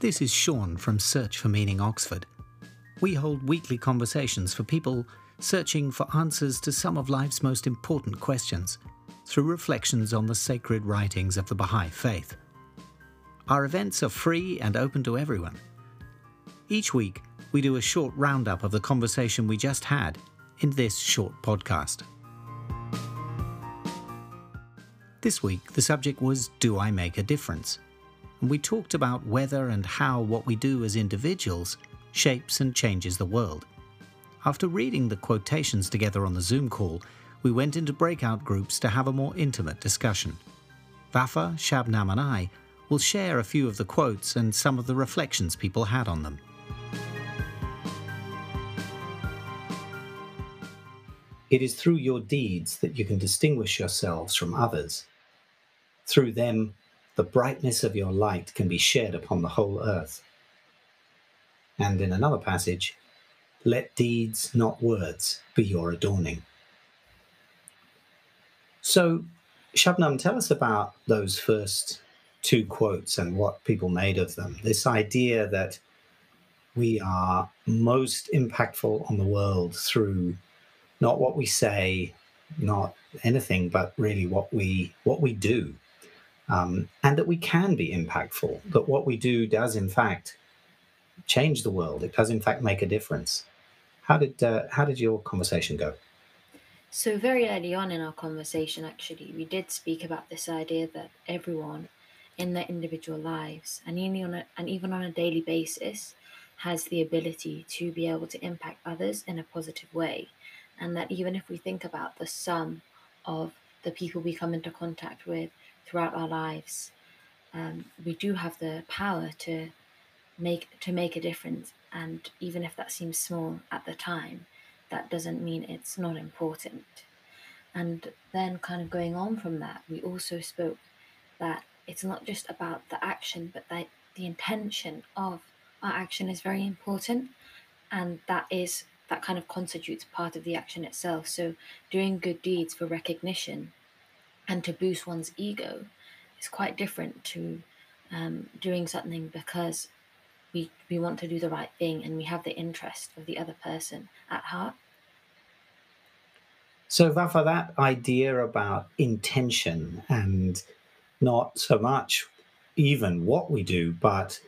This is Sean from Search for Meaning Oxford. We hold weekly conversations for people searching for answers to some of life's most important questions through reflections on the sacred writings of the Baha'i Faith. Our events are free and open to everyone. Each week, we do a short roundup of the conversation we just had in this short podcast. This week, the subject was Do I Make a Difference? We talked about whether and how what we do as individuals shapes and changes the world. After reading the quotations together on the Zoom call, we went into breakout groups to have a more intimate discussion. Vafa, Shabnam, and I will share a few of the quotes and some of the reflections people had on them. It is through your deeds that you can distinguish yourselves from others. Through them, the brightness of your light can be shed upon the whole earth. And in another passage, let deeds, not words, be your adorning. So, Shabnam, tell us about those first two quotes and what people made of them. This idea that we are most impactful on the world through not what we say, not anything, but really what we what we do, um, and that we can be impactful. That what we do does, in fact, change the world. It does, in fact, make a difference. How did uh, how did your conversation go? So very early on in our conversation, actually, we did speak about this idea that everyone in their individual lives and even on a, and even on a daily basis has the ability to be able to impact others in a positive way and that even if we think about the sum of the people we come into contact with throughout our lives um, we do have the power to make to make a difference. And even if that seems small at the time that doesn't mean it's not important. And then kind of going on from that we also spoke that it's not just about the action, but that the intention of our action is very important, and that is that kind of constitutes part of the action itself. So, doing good deeds for recognition and to boost one's ego is quite different to um, doing something because we we want to do the right thing and we have the interest of the other person at heart. So, Vafa, that idea about intention and not so much even what we do, but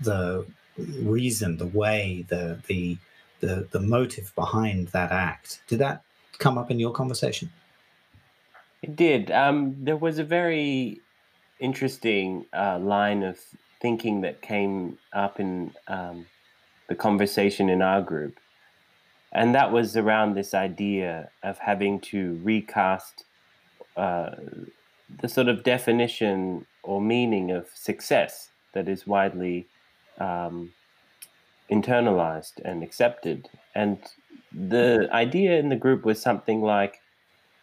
the reason, the way, the the the the motive behind that act. Did that come up in your conversation? It did. Um, there was a very interesting uh, line of thinking that came up in um, the conversation in our group, and that was around this idea of having to recast uh, the sort of definition or meaning of success that is widely um, internalized and accepted. And the idea in the group was something like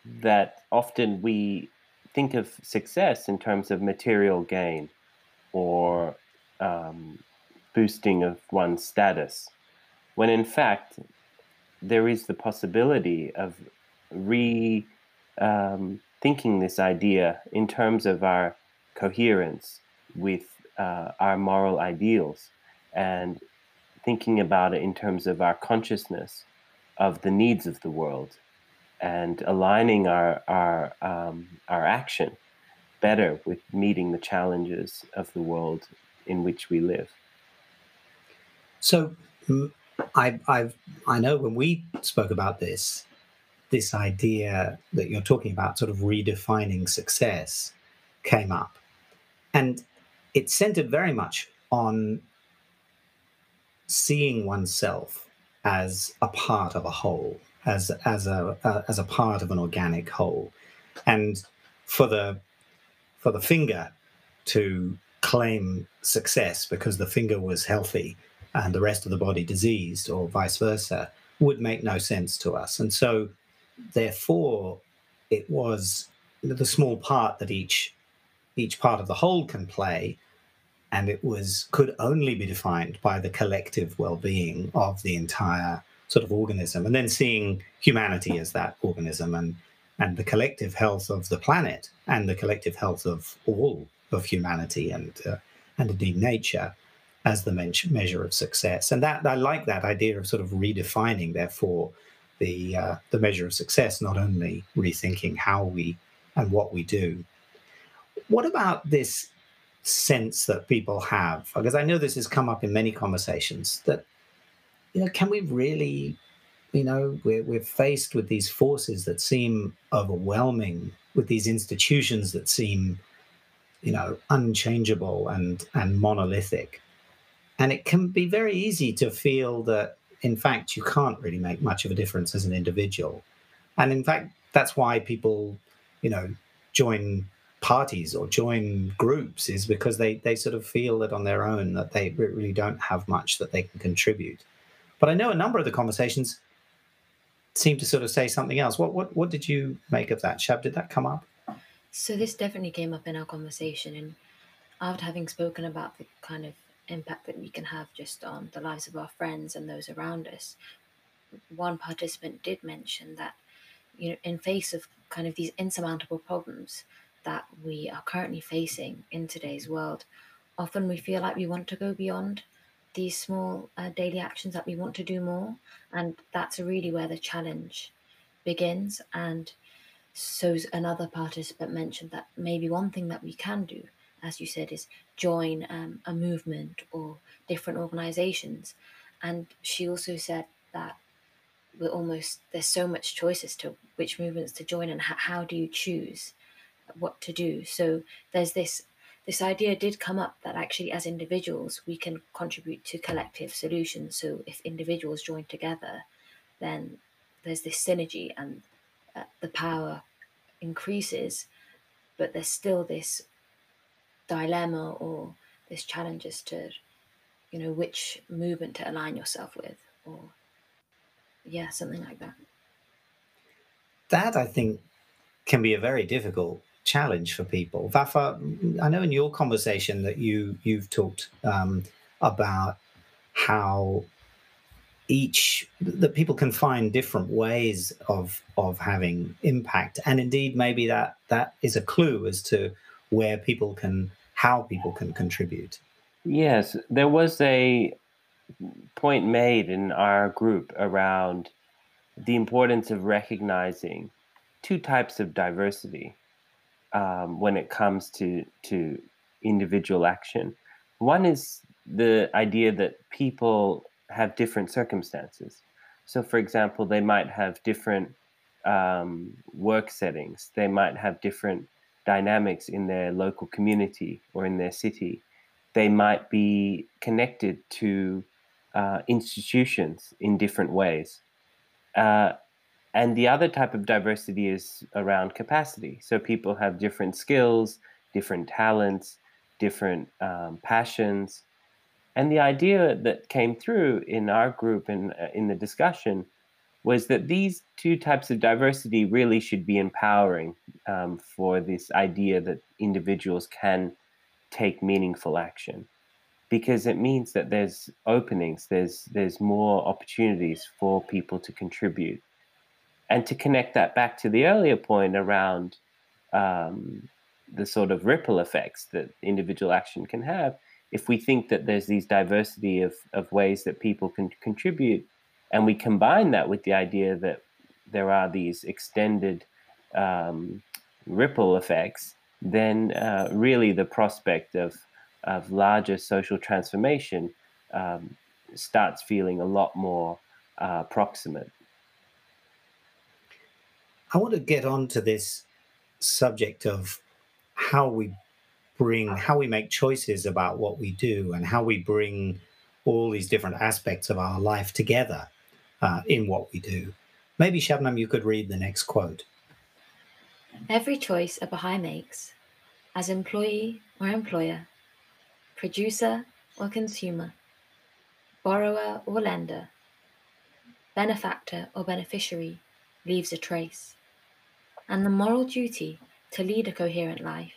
that often we think of success in terms of material gain or um, boosting of one's status, when in fact there is the possibility of re um, this idea in terms of our coherence with uh, our moral ideals and thinking about it in terms of our consciousness of the needs of the world and aligning our our um, our action better with meeting the challenges of the world in which we live. So, I I've I know when we spoke about this, this idea that you're talking about, sort of redefining success, came up. And it centered very much on seeing oneself as a part of a whole, as as a uh, as a part of an organic whole, and for the for the finger to claim success because the finger was healthy and the rest of the body diseased, or vice versa, would make no sense to us. And so therefore, it was the small part that each each part of the whole can play, and it was could only be defined by the collective well-being of the entire sort of organism, and then seeing humanity as that organism and and the collective health of the planet and the collective health of all of humanity and uh, and indeed nature as the measure of success. And that I like that idea of sort of redefining, therefore, the uh, the measure of success, not only rethinking how we and what we do. What about this sense that people have? Because I know this has come up in many conversations that you know, can we really, you know, we're we're faced with these forces that seem overwhelming, with these institutions that seem, you know, unchangeable and and monolithic. And it can be very easy to feel that in fact you can't really make much of a difference as an individual. And in fact, that's why people, you know, join parties or join groups is because they they sort of feel that on their own that they really don't have much that they can contribute. But I know a number of the conversations seem to sort of say something else. What what what did you make of that, Shab? Did that come up? So this definitely came up in our conversation, and after having spoken about the kind of impact that we can have just on the lives of our friends and those around us, one participant did mention that you know in face of kind of these insurmountable problems that we are currently facing in today's world, often we feel like we want to go beyond these small uh, daily actions that we want to do more, and that's really where the challenge begins. And so another participant mentioned that maybe one thing that we can do as you said, is join um, a movement or different organizations. And she also said that we're almost there's so much choices to which movements to join and how, how do you choose what to do. So there's this this idea did come up that actually as individuals we can contribute to collective solutions. So if individuals join together, then there's this synergy and uh, the power increases, but there's still this dilemma or this challenge as to you know which movement to align yourself with or yeah something like that that i think can be a very difficult challenge for people. Vafa i know in your conversation that you you've talked um, about how each that people can find different ways of of having impact. And indeed maybe that that is a clue as to where people can how people can contribute. Yes there was a point made in our group around the importance of recognizing two types of diversity um, when it comes to to individual action one is the idea that people have different circumstances so for example they might have different um, work settings they might have different dynamics in their local community or in their city. They might be connected to uh, institutions in different ways. Uh, and the other type of diversity is around capacity. So people have different skills, different talents, different um, passions. And the idea that came through in our group and uh, in the discussion was that these two types of diversity really should be empowering um, for this idea that individuals can take meaningful action because it means that there's openings there's there's more opportunities for people to contribute and to connect that back to the earlier point around um, the sort of ripple effects that individual action can have if we think that there's these diversity of, of ways that people can contribute and we combine that with the idea that there are these extended um, ripple effects, then uh, really the prospect of, of larger social transformation um, starts feeling a lot more uh, proximate. I want to get on to this subject of how we bring, how we make choices about what we do, and how we bring all these different aspects of our life together uh, in what we do. Maybe, Shabnam, you could read the next quote. Every choice a Baha'i makes, as employee or employer, producer or consumer, borrower or lender, benefactor or beneficiary, leaves a trace. And the moral duty to lead a coherent life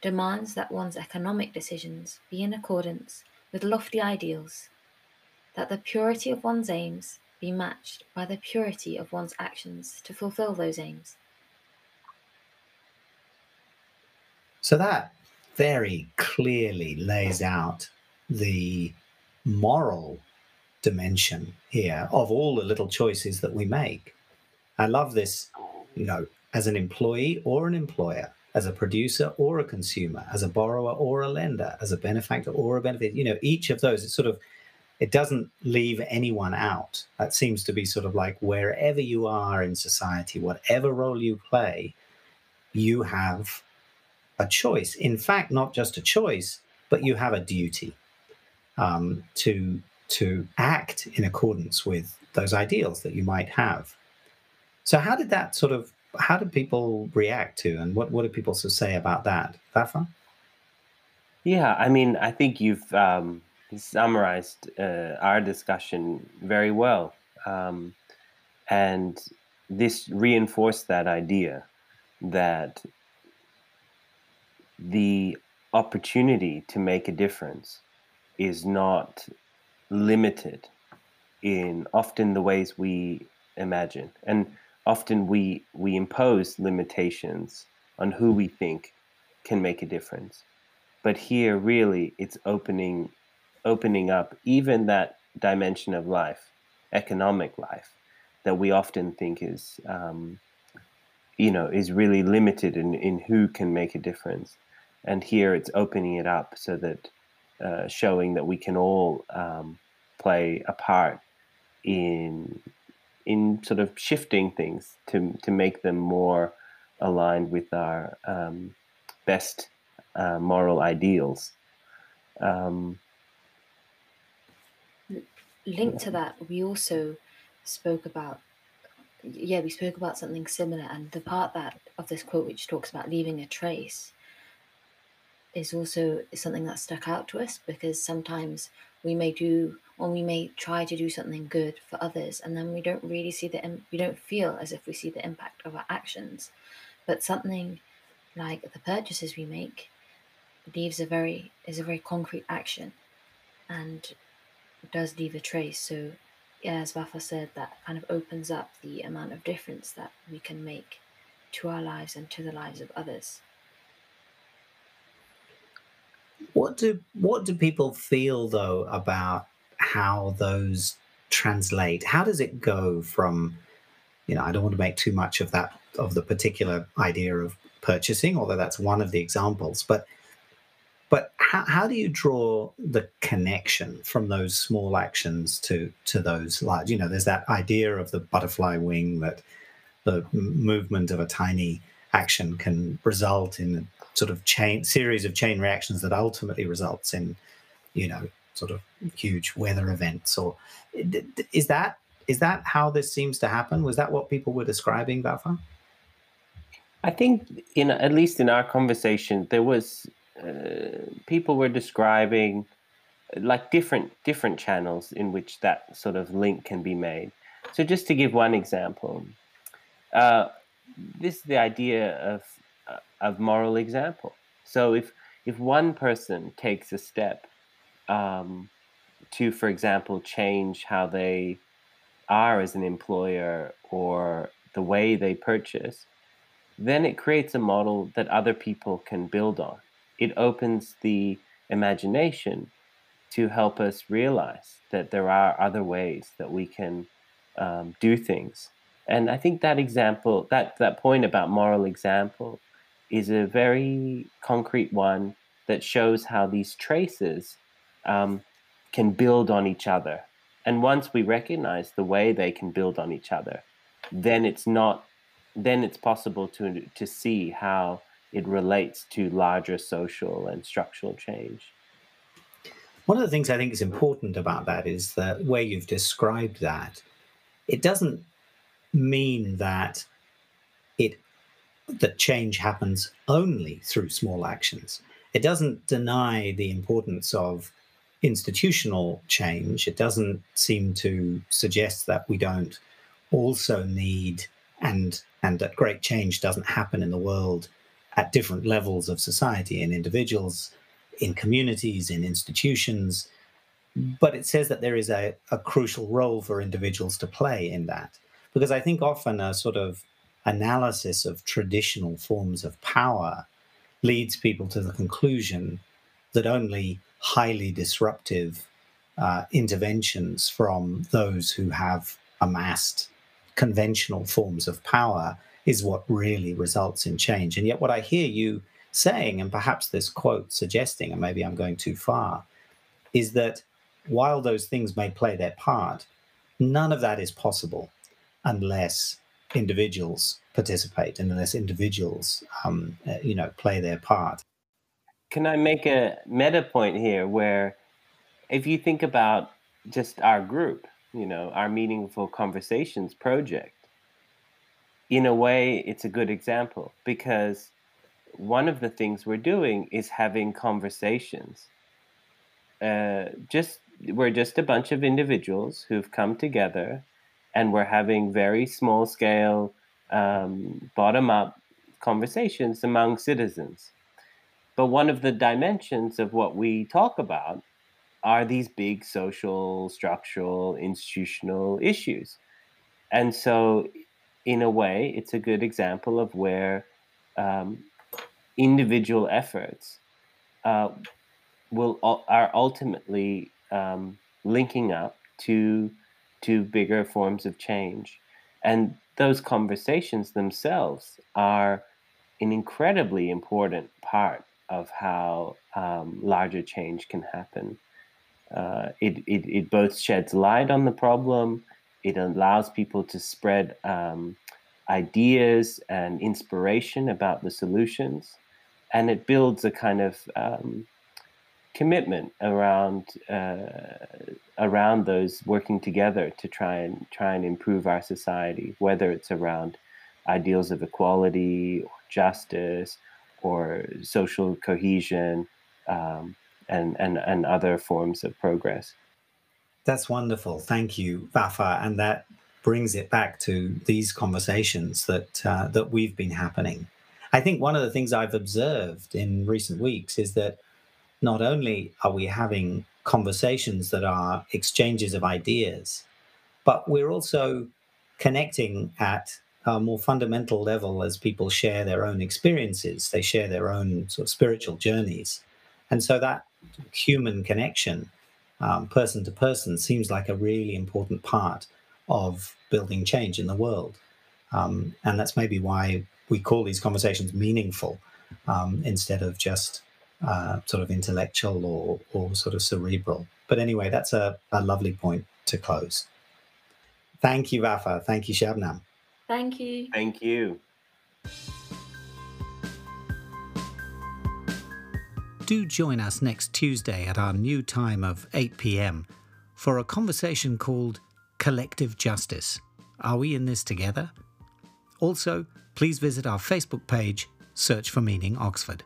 demands that one's economic decisions be in accordance with lofty ideals, that the purity of one's aims be matched by the purity of one's actions to fulfill those aims. So that very clearly lays out the moral dimension here of all the little choices that we make. I love this, you know, as an employee or an employer, as a producer or a consumer, as a borrower or a lender, as a benefactor or a benefit. You know, each of those, it's sort of, it doesn't leave anyone out. That seems to be sort of like wherever you are in society, whatever role you play, you have a choice. In fact, not just a choice, but you have a duty um, to to act in accordance with those ideals that you might have. So, how did that sort of how do people react to, and what what did people say about that? Vafa? Yeah, I mean, I think you've um, summarized uh, our discussion very well, um, and this reinforced that idea that the opportunity to make a difference is not limited in often the ways we imagine and often we we impose limitations on who we think can make a difference. But here really it's opening opening up even that dimension of life economic life that we often think is um, you know is really limited in, in who can make a difference. And here it's opening it up so that uh, showing that we can all um, play a part in in sort of shifting things to to make them more aligned with our um, best uh, moral ideals. Um, Linked to that, we also spoke about yeah, we spoke about something similar, and the part that of this quote which talks about leaving a trace is also something that stuck out to us because sometimes we may do or we may try to do something good for others and then we don't really see the we don't feel as if we see the impact of our actions. But something like the purchases we make leaves a very is a very concrete action and does leave a trace. So yeah, as Vafa said that kind of opens up the amount of difference that we can make to our lives and to the lives of others what do what do people feel though about how those translate? How does it go from, you know, I don't want to make too much of that of the particular idea of purchasing, although that's one of the examples, but but how, how do you draw the connection from those small actions to to those large you know there's that idea of the butterfly wing that the movement of a tiny action can result in sort of chain series of chain reactions that ultimately results in you know sort of huge weather events or is that is that how this seems to happen was that what people were describing Vafa? i think in at least in our conversation there was uh, people were describing like different different channels in which that sort of link can be made so just to give one example uh, this is the idea of uh, of moral example. So if if one person takes a step um, to, for example, change how they are as an employer or the way they purchase, then it creates a model that other people can build on. It opens the imagination to help us realize that there are other ways that we can um, do things and I think that example, that that point about moral example, is a very concrete one that shows how these traces um, can build on each other. And once we recognize the way they can build on each other, then it's not, then it's possible to to see how it relates to larger social and structural change. One of the things I think is important about that is that where you've described that, it doesn't mean that it that change happens only through small actions. It doesn't deny the importance of institutional change. It doesn't seem to suggest that we don't also need and and that great change doesn't happen in the world at different levels of society in individuals in communities in institutions but it says that there is a, a crucial role for individuals to play in that because I think often a sort of analysis of traditional forms of power leads people to the conclusion that only highly disruptive uh, interventions from those who have amassed conventional forms of power is what really results in change. And yet, what I hear you saying, and perhaps this quote suggesting, and maybe I'm going too far, is that while those things may play their part, none of that is possible unless individuals participate and unless individuals, um, uh, you know, play their part. Can I make a meta point here where if you think about just our group, you know, our meaningful conversations project, in a way, it's a good example because one of the things we're doing is having conversations. Uh, just we're just a bunch of individuals who've come together, and we're having very small scale, um, bottom up conversations among citizens. But one of the dimensions of what we talk about are these big social, structural, institutional issues. And so, in a way, it's a good example of where um, individual efforts uh, will are ultimately um, linking up to to bigger forms of change, and those conversations themselves are an incredibly important part of how um, larger change can happen. Uh, it, it, it both sheds light on the problem, it allows people to spread um, ideas and inspiration about the solutions, and it builds a kind of um, commitment around uh, around those working together to try and try and improve our society, whether it's around ideals of equality or justice or social cohesion um, and, and, and other forms of progress. That's wonderful. Thank you, Vafa. And that brings it back to these conversations that uh, that we've been happening. I think one of the things I've observed in recent weeks is that not only are we having conversations that are exchanges of ideas, but we're also connecting at a more fundamental level as people share their own experiences, they share their own sort of spiritual journeys. And so that human connection, um, person to person, seems like a really important part of building change in the world. Um, and that's maybe why we call these conversations meaningful um, instead of just uh, sort of intellectual or, or sort of cerebral. But anyway, that's a, a lovely point to close. Thank you, Rafa. Thank you, Shabnam. Thank you. Thank you. Do join us next Tuesday at our new time of 8 pm for a conversation called Collective Justice. Are we in this together? Also, please visit our Facebook page, Search for Meaning Oxford.